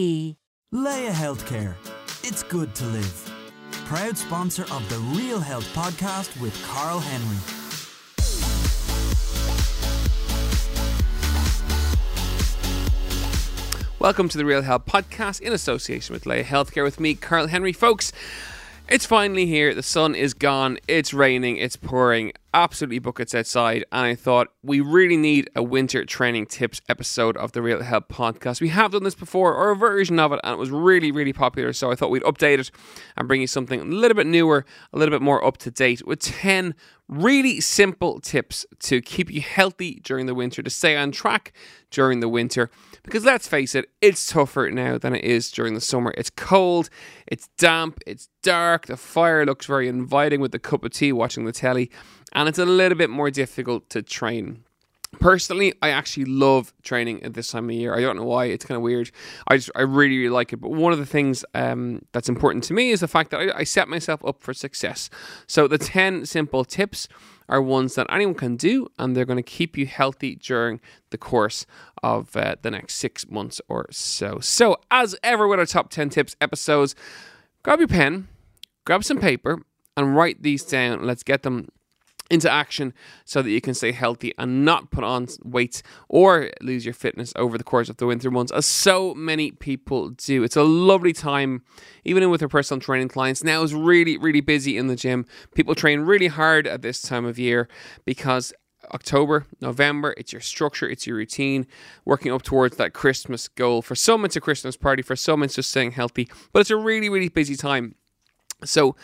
Laya Healthcare. It's good to live. Proud sponsor of the Real Health podcast with Carl Henry. Welcome to the Real Health podcast in association with Laya Healthcare with me, Carl Henry. Folks, it's finally here. The sun is gone. It's raining. It's pouring. Absolutely buckets outside. And I thought we really need a winter training tips episode of the Real Health podcast. We have done this before, or a version of it, and it was really, really popular. So I thought we'd update it and bring you something a little bit newer, a little bit more up to date with 10 really simple tips to keep you healthy during the winter, to stay on track during the winter. Because let's face it, it's tougher now than it is during the summer. It's cold, it's damp, it's dark, the fire looks very inviting with the cup of tea watching the telly, and it's a little bit more difficult to train. Personally, I actually love training at this time of year. I don't know why; it's kind of weird. I just, I really, really like it. But one of the things um, that's important to me is the fact that I, I set myself up for success. So the ten simple tips are ones that anyone can do, and they're going to keep you healthy during the course of uh, the next six months or so. So, as ever with our top 10 tips episodes, grab your pen, grab some paper, and write these down. Let's get them into action so that you can stay healthy and not put on weight or lose your fitness over the course of the winter months, as so many people do. It's a lovely time, even with our personal training clients. Now is really, really busy in the gym. People train really hard at this time of year because October, November, it's your structure, it's your routine, working up towards that Christmas goal. For some, it's a Christmas party, for some, it's just staying healthy, but it's a really, really busy time. So,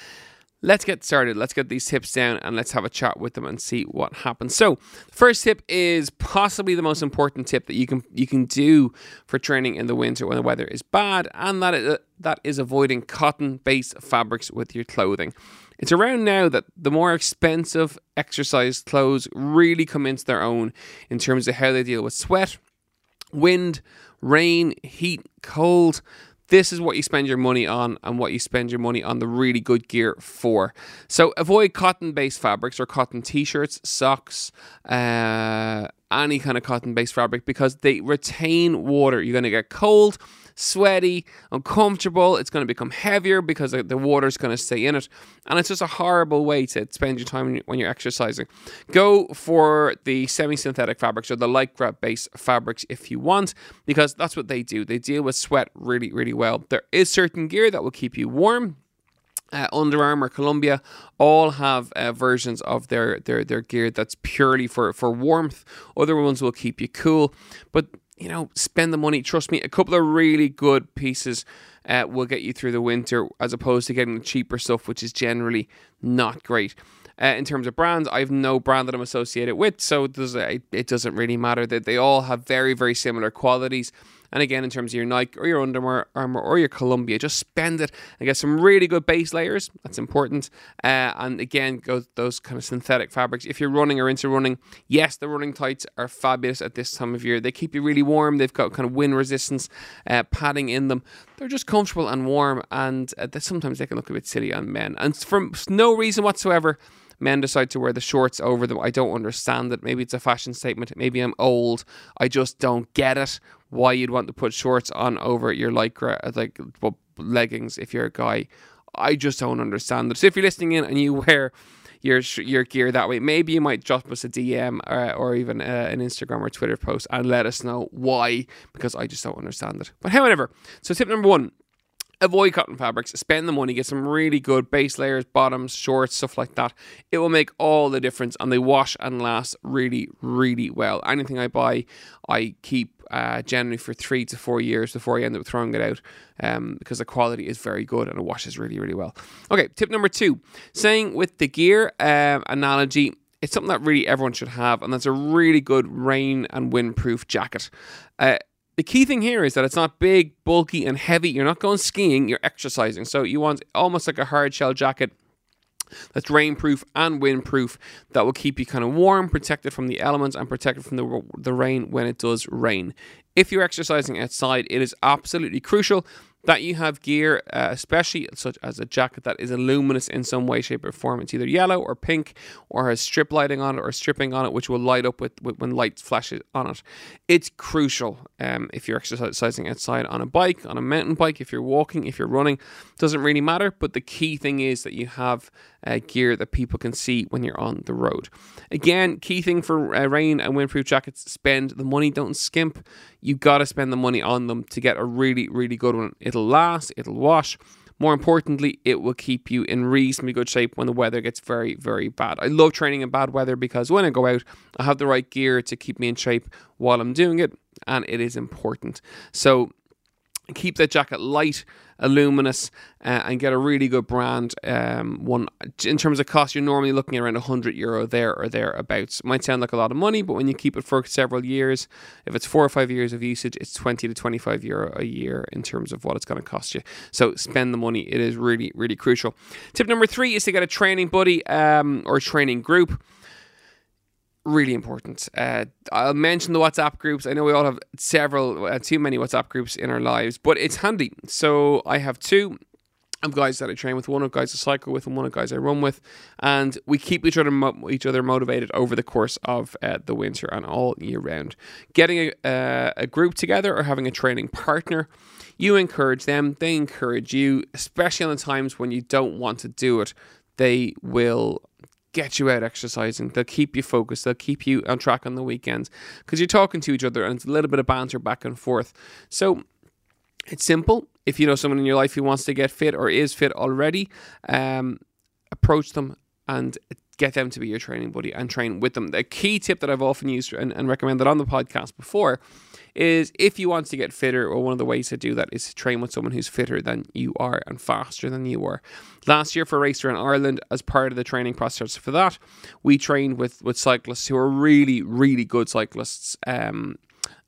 let's get started. Let's get these tips down and let's have a chat with them and see what happens. So, first tip is possibly the most important tip that you can you can do for training in the winter when the weather is bad, and that is, uh, that is avoiding cotton-based fabrics with your clothing. It's around now that the more expensive exercise clothes really come into their own in terms of how they deal with sweat, wind, rain, heat, cold. This is what you spend your money on and what you spend your money on the really good gear for. So avoid cotton based fabrics or cotton t shirts, socks, uh, any kind of cotton based fabric because they retain water. You're going to get cold sweaty, uncomfortable. It's going to become heavier because the water's going to stay in it. And it's just a horrible way to spend your time when you're exercising. Go for the semi synthetic fabrics or the lycra based fabrics if you want, because that's what they do. They deal with sweat really, really well. There is certain gear that will keep you warm. Uh, Under Armour, Columbia, all have uh, versions of their, their their gear that's purely for, for warmth. Other ones will keep you cool, but you know, spend the money. Trust me, a couple of really good pieces uh, will get you through the winter as opposed to getting the cheaper stuff, which is generally not great. Uh, in terms of brands, I have no brand that I'm associated with, so it, does, it doesn't really matter that they all have very, very similar qualities. And again, in terms of your Nike or your Under Armour or your Columbia, just spend it and get some really good base layers. That's important. Uh, and again, go those kind of synthetic fabrics. If you're running or into running, yes, the running tights are fabulous at this time of year. They keep you really warm. They've got kind of wind resistance uh, padding in them. They're just comfortable and warm, and uh, sometimes they can look a bit silly on men. And for no reason whatsoever, men decide to wear the shorts over them. I don't understand it. Maybe it's a fashion statement. Maybe I'm old. I just don't get it. Why you'd want to put shorts on over your lycra, uh, like well, leggings, if you're a guy. I just don't understand it. So if you're listening in and you wear your your gear that way, maybe you might drop us a DM or, uh, or even uh, an Instagram or Twitter post and let us know why, because I just don't understand it. But however, so tip number one avoid cotton fabrics, spend the money, get some really good base layers, bottoms, shorts, stuff like that. It will make all the difference and they wash and last really, really well. Anything I buy, I keep uh, generally for three to four years before I end up throwing it out um, because the quality is very good and it washes really, really well. Okay, tip number two saying with the gear um, analogy, it's something that really everyone should have, and that's a really good rain and windproof jacket. Uh, the key thing here is that it's not big, bulky, and heavy. You're not going skiing, you're exercising. So you want almost like a hard shell jacket that's rainproof and windproof that will keep you kind of warm, protected from the elements, and protected from the, the rain when it does rain. If you're exercising outside, it is absolutely crucial that you have gear, uh, especially such as a jacket that is luminous in some way, shape, or form. It's either yellow or pink, or has strip lighting on it or stripping on it, which will light up with, with when light flashes on it. It's crucial um, if you're exercising outside on a bike, on a mountain bike, if you're walking, if you're running, doesn't really matter. But the key thing is that you have uh, gear that people can see when you're on the road. Again, key thing for uh, rain and windproof jackets: spend the money, don't skimp. You got to spend the money on them to get a really, really good one. It'll last, it'll wash. More importantly, it will keep you in reasonably good shape when the weather gets very, very bad. I love training in bad weather because when I go out, I have the right gear to keep me in shape while I'm doing it, and it is important. So keep that jacket light, luminous, uh, and get a really good brand. Um, one in terms of cost, you're normally looking at around 100 euro there or thereabouts. Might sound like a lot of money, but when you keep it for several years, if it's four or five years of usage, it's 20 to 25 euro a year in terms of what it's going to cost you. So spend the money. It is really, really crucial. Tip number three is to get a training buddy um, or training group really important. Uh, I'll mention the WhatsApp groups. I know we all have several, uh, too many WhatsApp groups in our lives, but it's handy. So I have two of guys that I train with, one of guys I cycle with, and one of guys I run with, and we keep each other mo- each other motivated over the course of uh, the winter and all year round. Getting a, uh, a group together or having a training partner. You encourage them, they encourage you, especially on the times when you don't want to do it. They will get you out exercising. They'll keep you focused. They'll keep you on track on the weekends because you're talking to each other and it's a little bit of banter back and forth. So it's simple. If you know someone in your life who wants to get fit or is fit already, um, approach them and get them to be your training buddy and train with them. The key tip that I've often used and, and recommended on the podcast before is if you want to get fitter, or one of the ways to do that is to train with someone who's fitter than you are and faster than you are. Last year for Race Around Ireland, as part of the training process for that, we trained with with cyclists who are really, really good cyclists. Um,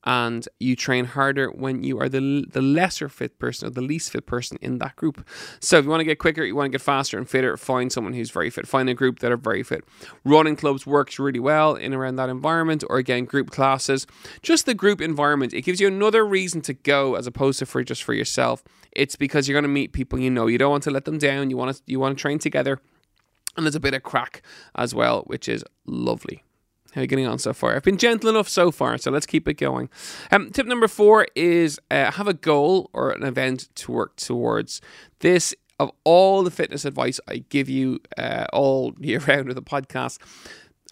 and you train harder when you are the the lesser fit person or the least fit person in that group. So if you want to get quicker, you want to get faster and fitter, find someone who's very fit. Find a group that are very fit. Running clubs works really well in around that environment, or again group classes. Just the group environment, it gives you another reason to go as opposed to for just for yourself. It's because you're going to meet people you know. You don't want to let them down. You want to you want to train together, and there's a bit of crack as well, which is lovely. You getting on so far? I've been gentle enough so far, so let's keep it going. Um, tip number four is uh, have a goal or an event to work towards. This, of all the fitness advice I give you uh, all year round with the podcast,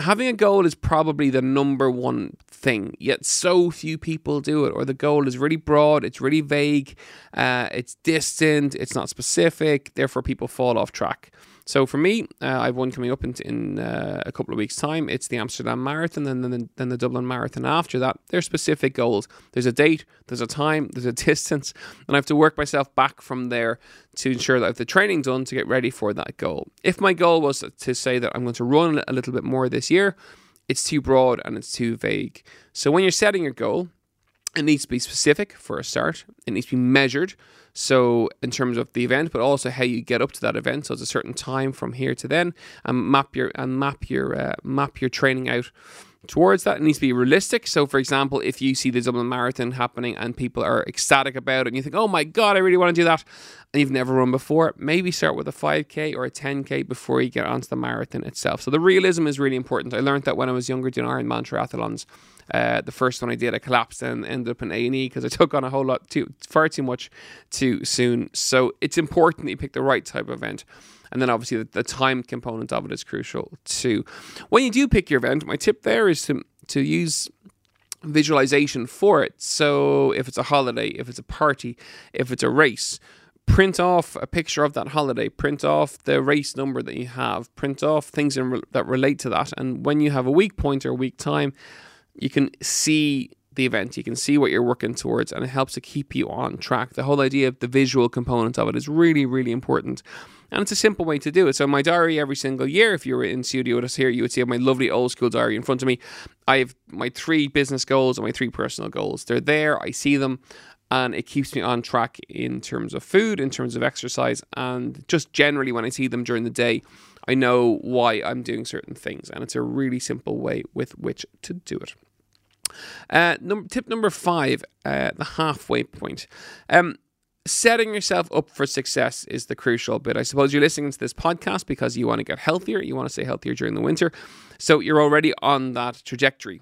having a goal is probably the number one thing, yet so few people do it, or the goal is really broad, it's really vague, uh, it's distant, it's not specific, therefore people fall off track. So for me, uh, I've one coming up in, in uh, a couple of weeks' time. It's the Amsterdam Marathon, and then, then the Dublin Marathon after that. They're specific goals. There's a date, there's a time, there's a distance, and I have to work myself back from there to ensure that I have the training done to get ready for that goal. If my goal was to say that I'm going to run a little bit more this year, it's too broad and it's too vague. So when you're setting your goal, it needs to be specific for a start. It needs to be measured. So in terms of the event, but also how you get up to that event. So it's a certain time from here to then, and map your and map your uh, map your training out towards that. It needs to be realistic. So, for example, if you see the Dublin Marathon happening and people are ecstatic about it, and you think, "Oh my god, I really want to do that," and you've never run before, maybe start with a 5k or a 10k before you get onto the marathon itself. So the realism is really important. I learned that when I was younger doing Ironman triathlons. Uh, the first one I did, I collapsed and ended up in A and E because I took on a whole lot too far too much too soon. So it's important that you pick the right type of event. And then obviously the, the time component of it is crucial too. When you do pick your event, my tip there is to to use visualization for it. So if it's a holiday, if it's a party, if it's a race, print off a picture of that holiday, print off the race number that you have, print off things in, that relate to that. And when you have a week point or a week time, you can see the event. You can see what you're working towards, and it helps to keep you on track. The whole idea of the visual component of it is really, really important. And it's a simple way to do it. So, my diary every single year, if you were in studio with us here, you would see my lovely old school diary in front of me. I have my three business goals and my three personal goals. They're there, I see them, and it keeps me on track in terms of food, in terms of exercise, and just generally when I see them during the day, I know why I'm doing certain things. And it's a really simple way with which to do it. Uh, num- tip number five, uh, the halfway point. Um, setting yourself up for success is the crucial bit. I suppose you're listening to this podcast because you want to get healthier, you want to stay healthier during the winter. So you're already on that trajectory.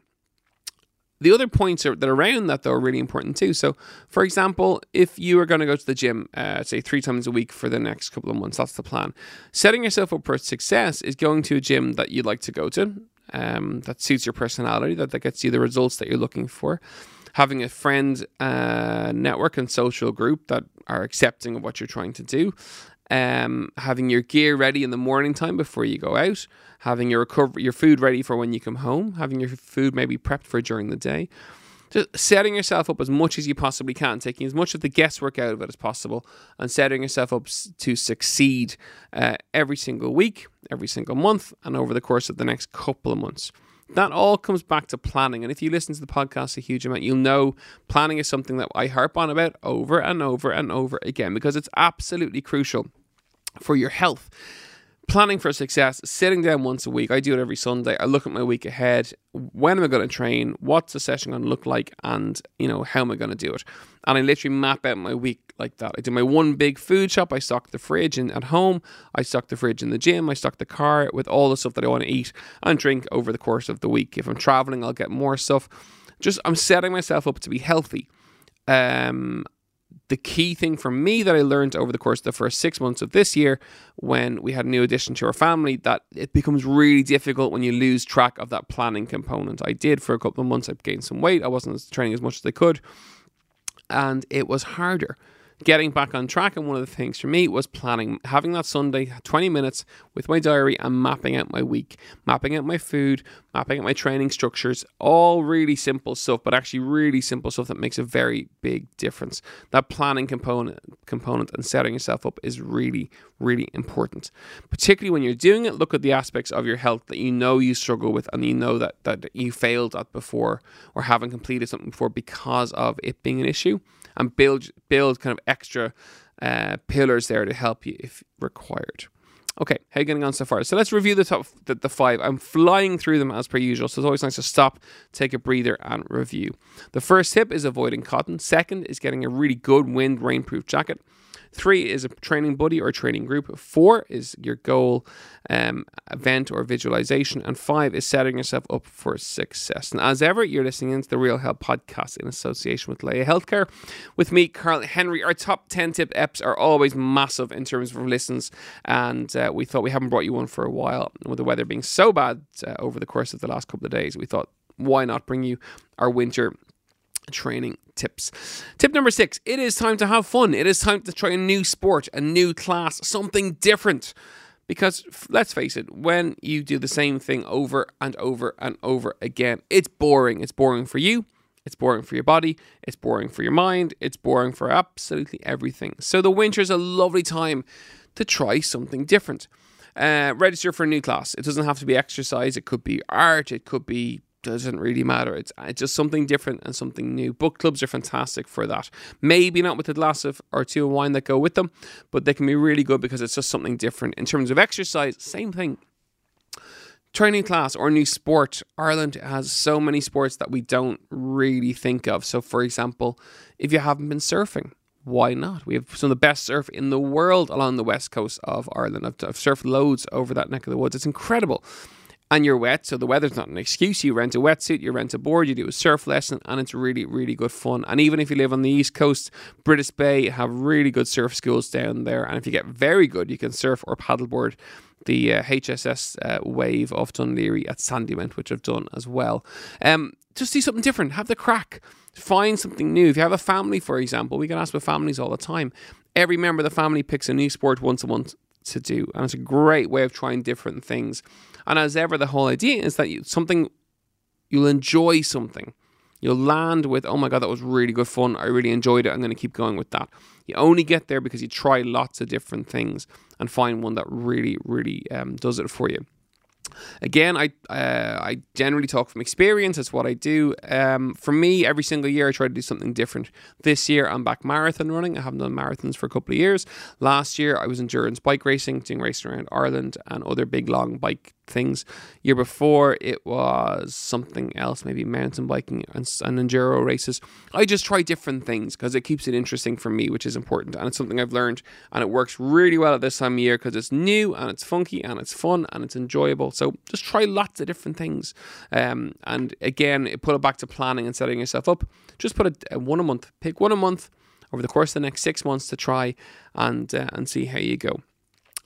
The other points are, that are around that, though, are really important too. So, for example, if you are going to go to the gym, uh, say three times a week for the next couple of months, that's the plan. Setting yourself up for success is going to a gym that you'd like to go to, um, that suits your personality, that, that gets you the results that you're looking for. Having a friend uh, network and social group that are accepting of what you're trying to do. Um, having your gear ready in the morning time before you go out, having your recover- your food ready for when you come home, having your food maybe prepped for during the day. Just setting yourself up as much as you possibly can, taking as much of the guesswork out of it as possible, and setting yourself up to succeed uh, every single week, every single month, and over the course of the next couple of months. That all comes back to planning. And if you listen to the podcast a huge amount, you'll know planning is something that I harp on about over and over and over again because it's absolutely crucial for your health planning for success, sitting down once a week. I do it every Sunday. I look at my week ahead. When am I going to train? What's the session going to look like? And, you know, how am I going to do it? And I literally map out my week like that. I do my one big food shop. I stock the fridge in, at home. I stock the fridge in the gym. I stock the car with all the stuff that I want to eat and drink over the course of the week. If I'm traveling, I'll get more stuff. Just, I'm setting myself up to be healthy. Um, the key thing for me that I learned over the course of the first six months of this year, when we had a new addition to our family, that it becomes really difficult when you lose track of that planning component. I did for a couple of months, I gained some weight, I wasn't training as much as I could, and it was harder getting back on track. And one of the things for me was planning, having that Sunday 20 minutes with my diary and mapping out my week, mapping out my food, mapping out my training structures. All really simple stuff, but actually really simple stuff that makes a very big difference. That planning component, component and setting yourself up is really, really important. Particularly when you're doing it, look at the aspects of your health that you know you struggle with and you know that, that you failed at before or haven't completed something before because of it being an issue and build build kind of extra uh, pillars there to help you if required. Okay, how are you getting on so far? So let's review the top the, the, five. I'm flying through them as per usual, so it's always nice to stop, take a breather, and review. The first tip is avoiding cotton. Second is getting a really good wind rainproof jacket. Three is a training buddy or training group. Four is your goal um, event or visualization. And five is setting yourself up for success. And as ever, you're listening into the Real Health podcast in association with Laya Healthcare. With me, Carl Henry. Our top 10 tip eps are always massive in terms of listens. And uh, we thought we haven't brought you one for a while. With the weather being so bad uh, over the course of the last couple of days, we thought, why not bring you our winter training tips. Tip number six it is time to have fun. It is time to try a new sport, a new class, something different. Because let's face it, when you do the same thing over and over and over again, it's boring. It's boring for you, it's boring for your body, it's boring for your mind, it's boring for absolutely everything. So the winter is a lovely time to try something different. Uh, register for a new class. It doesn't have to be exercise, it could be art, it could be doesn't really matter. It's, uh, it's just something different and something new. Book clubs are fantastic for that. Maybe not with a glass of or two of wine that go with them, but they can be really good because it's just something different. In terms of exercise, same thing. Training class or new sport. Ireland has so many sports that we don't really think of. So, for example, if you haven't been surfing, why not? We have some of the best surf in the world along the west coast of Ireland. I've, I've surfed loads over that neck of the woods. It's incredible and you're wet, so the weather's not an excuse. You rent a wetsuit, you rent a board, you do a surf lesson, and it's really, really good fun. And even if you live on the east coast, Brittas Bay have really good surf schools down there. And if you get very good, you can surf or paddleboard the uh, HSS uh, wave of Laoghaire at Sandymount, which I've done as well. Um, just do something different, have the crack, find something new. If you have a family, for example, we get asked with families all the time. Every member of the family picks a new sport once a month to do, and it's a great way of trying different things. And as ever, the whole idea is that you, something you'll enjoy something. You'll land with, oh my God, that was really good fun. I really enjoyed it. I'm going to keep going with that. You only get there because you try lots of different things and find one that really, really um, does it for you. Again, I uh, I generally talk from experience. That's what I do. Um, for me, every single year I try to do something different. This year I'm back marathon running. I haven't done marathons for a couple of years. Last year I was endurance bike racing, doing racing around Ireland and other big long bike things. Year before it was something else, maybe mountain biking and, and enduro races. I just try different things because it keeps it interesting for me, which is important, and it's something I've learned, and it works really well at this time of year because it's new and it's funky and it's fun and it's enjoyable. So just try lots of different things, um, and again, put it back to planning and setting yourself up. Just put a, a one a month, pick one a month over the course of the next six months to try and uh, and see how you go.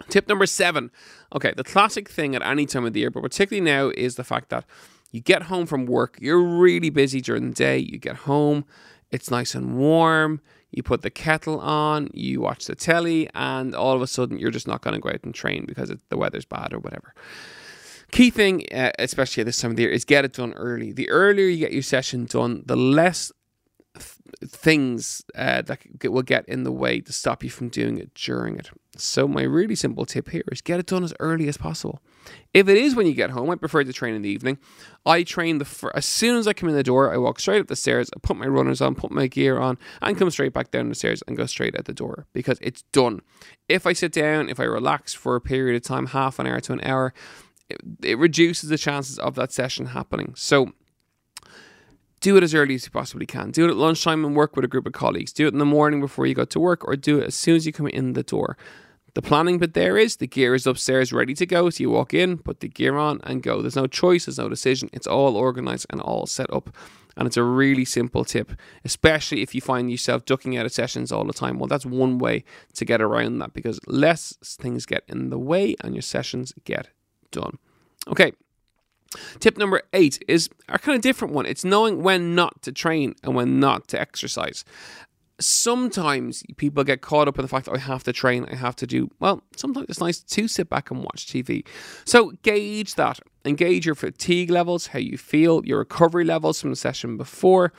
Tip number seven. Okay, the classic thing at any time of the year, but particularly now, is the fact that you get home from work, you're really busy during the day, you get home, it's nice and warm, you put the kettle on, you watch the telly, and all of a sudden you're just not going to go out and train because it, the weather's bad or whatever. Key thing, uh, especially at this time of the year, is get it done early. The earlier you get your session done, the less things uh, that will get in the way to stop you from doing it during it. So my really simple tip here is get it done as early as possible. If it is when you get home, I prefer to train in the evening. I train the as soon as I come in the door, I walk straight up the stairs, I put my runners on, put my gear on, and come straight back down the stairs and go straight at the door because it's done. If I sit down, if I relax for a period of time, half an hour to an hour, it, it reduces the chances of that session happening. So do it as early as you possibly can. Do it at lunchtime and work with a group of colleagues. Do it in the morning before you go to work, or do it as soon as you come in the door. The planning bit there is the gear is upstairs ready to go. So you walk in, put the gear on, and go. There's no choice, there's no decision. It's all organized and all set up. And it's a really simple tip, especially if you find yourself ducking out of sessions all the time. Well, that's one way to get around that because less things get in the way and your sessions get done. Okay, Tip number eight is a kind of different one. It's knowing when not to train and when not to exercise. Sometimes people get caught up in the fact that I have to train, I have to do, well, sometimes it's nice to sit back and watch TV. So gauge that. Engage your fatigue levels, how you feel, your recovery levels from the session before,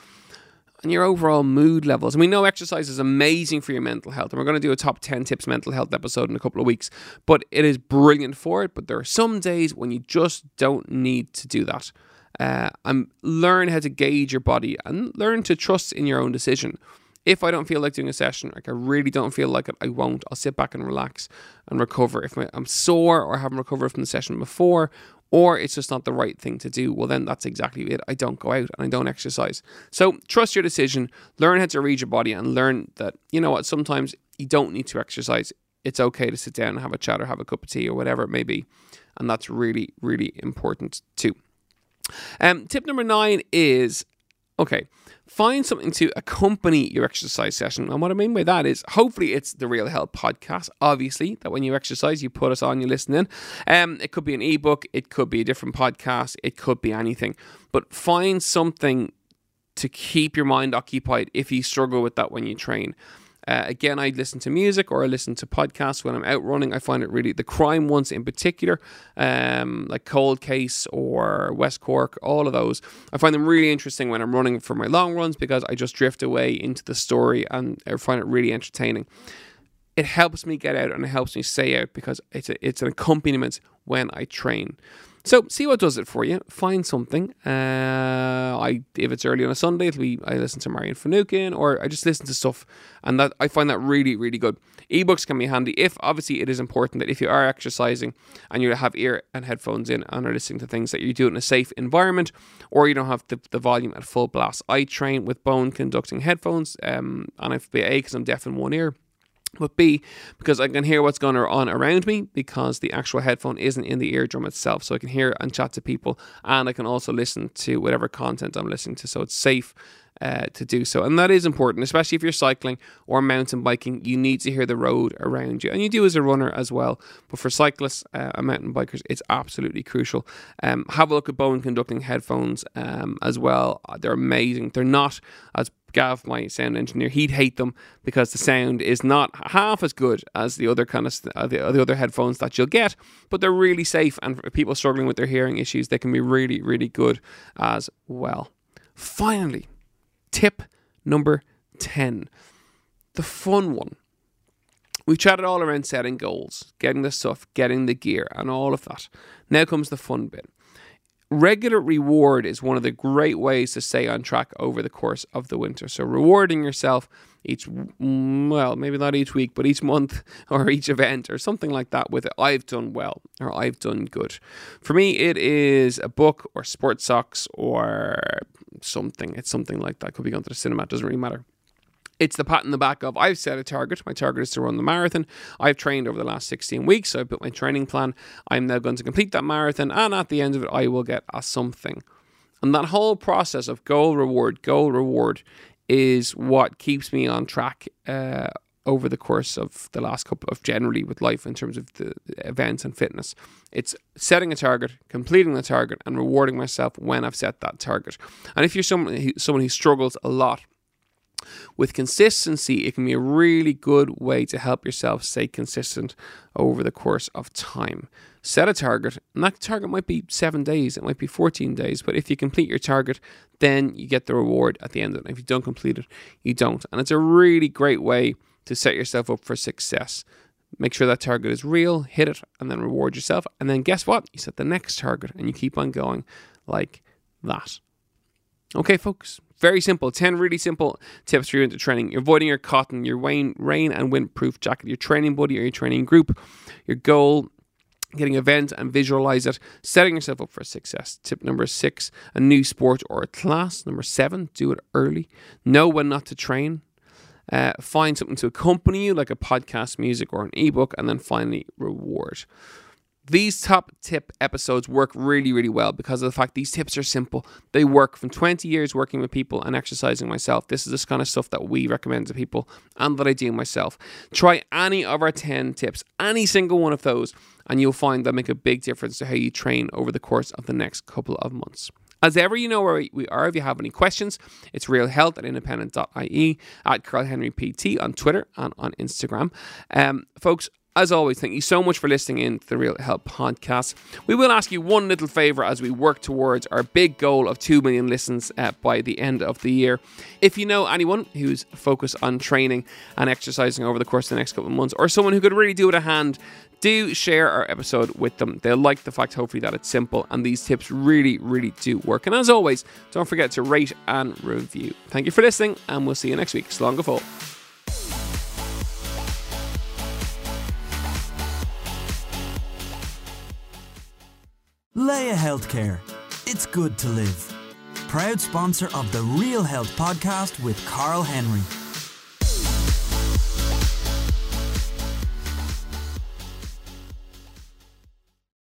and your overall mood levels. And we know exercise is amazing for your mental health. And we're going to do a top 10 tips mental health episode in a couple of weeks. But it is brilliant for it. But there are some days when you just don't need to do that. Uh, and learn how to gauge your body and learn to trust in your own decision. If I don't feel like doing a session, like I really don't feel like it, I won't. I'll sit back and relax and recover. If I'm sore or haven't recovered from the session before, or it's just not the right thing to do, well, then that's exactly it. I don't go out and I don't exercise. So trust your decision, learn how to read your body, and learn that, you know what, sometimes you don't need to exercise. It's okay to sit down and have a chat or have a cup of tea or whatever it may be. And that's really, really important too. Um, tip number nine is okay, find something to accompany your exercise session. And what I mean by that is hopefully it's the Real Health podcast, obviously, that when you exercise, you put us on, you listen in. Um, it could be an ebook, it could be a different podcast, it could be anything. But find something to keep your mind occupied if you struggle with that when you train. Uh, again, I listen to music or I listen to podcasts when I'm out running. I find it really the crime ones in particular, um, like Cold Case or West Cork, all of those. I find them really interesting when I'm running for my long runs because I just drift away into the story and I find it really entertaining. It helps me get out and it helps me stay out because it's a, it's an accompaniment when I train. So see what does it for you. Find something. Uh, I if it's early on a Sunday, it'll be I listen to Marion Finucane or I just listen to stuff, and that I find that really really good. Ebooks can be handy if obviously it is important that if you are exercising and you have ear and headphones in and are listening to things that you do in a safe environment, or you don't have the, the volume at full blast. I train with bone conducting headphones, um, and I've A because I'm deaf in one ear but B, because I can hear what's going on around me because the actual headphone isn't in the eardrum itself. So I can hear and chat to people and I can also listen to whatever content I'm listening to. So it's safe uh, to do so. And that is important, especially if you're cycling or mountain biking. You need to hear the road around you. And you do as a runner as well. But for cyclists uh, and mountain bikers, it's absolutely crucial. Um, have a look at bone conducting headphones um, as well. They're amazing. They're not as Gav, my sound engineer, he'd hate them because the sound is not half as good as the other kind of st- uh, the, uh, the other headphones that you'll get, but they're really safe. And for people struggling with their hearing issues, they can be really, really good as well. Finally, tip number 10 the fun one. We chatted all around setting goals, getting the stuff, getting the gear, and all of that. Now comes the fun bit. Regular reward is one of the great ways to stay on track over the course of the winter. So, rewarding yourself each, well, maybe not each week, but each month or each event or something like that with it. I've done well or I've done good. For me, it is a book or sports socks or something. It's something like that. Could be going to the cinema, it doesn't really matter. It's the pat in the back of I've set a target. My target is to run the marathon. I've trained over the last 16 weeks. So I've built my training plan. I'm now going to complete that marathon. And at the end of it, I will get a something. And that whole process of goal, reward, goal, reward is what keeps me on track uh, over the course of the last couple of generally with life in terms of the events and fitness. It's setting a target, completing the target, and rewarding myself when I've set that target. And if you're someone who, someone who struggles a lot with consistency, it can be a really good way to help yourself stay consistent over the course of time. Set a target, and that target might be seven days, it might be 14 days, but if you complete your target, then you get the reward at the end of it. If you don't complete it, you don't. And it's a really great way to set yourself up for success. Make sure that target is real, hit it, and then reward yourself. And then guess what? You set the next target and you keep on going like that. Okay, folks, very simple. 10 really simple tips for you into training. You're avoiding your cotton, your rain, rain and windproof jacket, your training buddy or your training group, your goal, getting a vent and visualize it, setting yourself up for success. Tip number six, a new sport or a class. Number seven, do it early. Know when not to train. Uh, find something to accompany you, like a podcast, music, or an ebook, and then finally, reward. These top tip episodes work really, really well because of the fact these tips are simple. They work from 20 years working with people and exercising myself. This is this kind of stuff that we recommend to people and that I do myself. Try any of our 10 tips, any single one of those, and you'll find that make a big difference to how you train over the course of the next couple of months. As ever, you know where we are. If you have any questions, it's realhealth at independent.ie, at Carl Henry PT on Twitter and on Instagram. Um, folks, as always, thank you so much for listening in to the Real Health podcast. We will ask you one little favor as we work towards our big goal of 2 million listens uh, by the end of the year. If you know anyone who's focused on training and exercising over the course of the next couple of months, or someone who could really do it a hand, do share our episode with them. They'll like the fact, hopefully, that it's simple and these tips really, really do work. And as always, don't forget to rate and review. Thank you for listening, and we'll see you next week. Slán Laya Healthcare. It's good to live. Proud sponsor of the Real Health podcast with Carl Henry.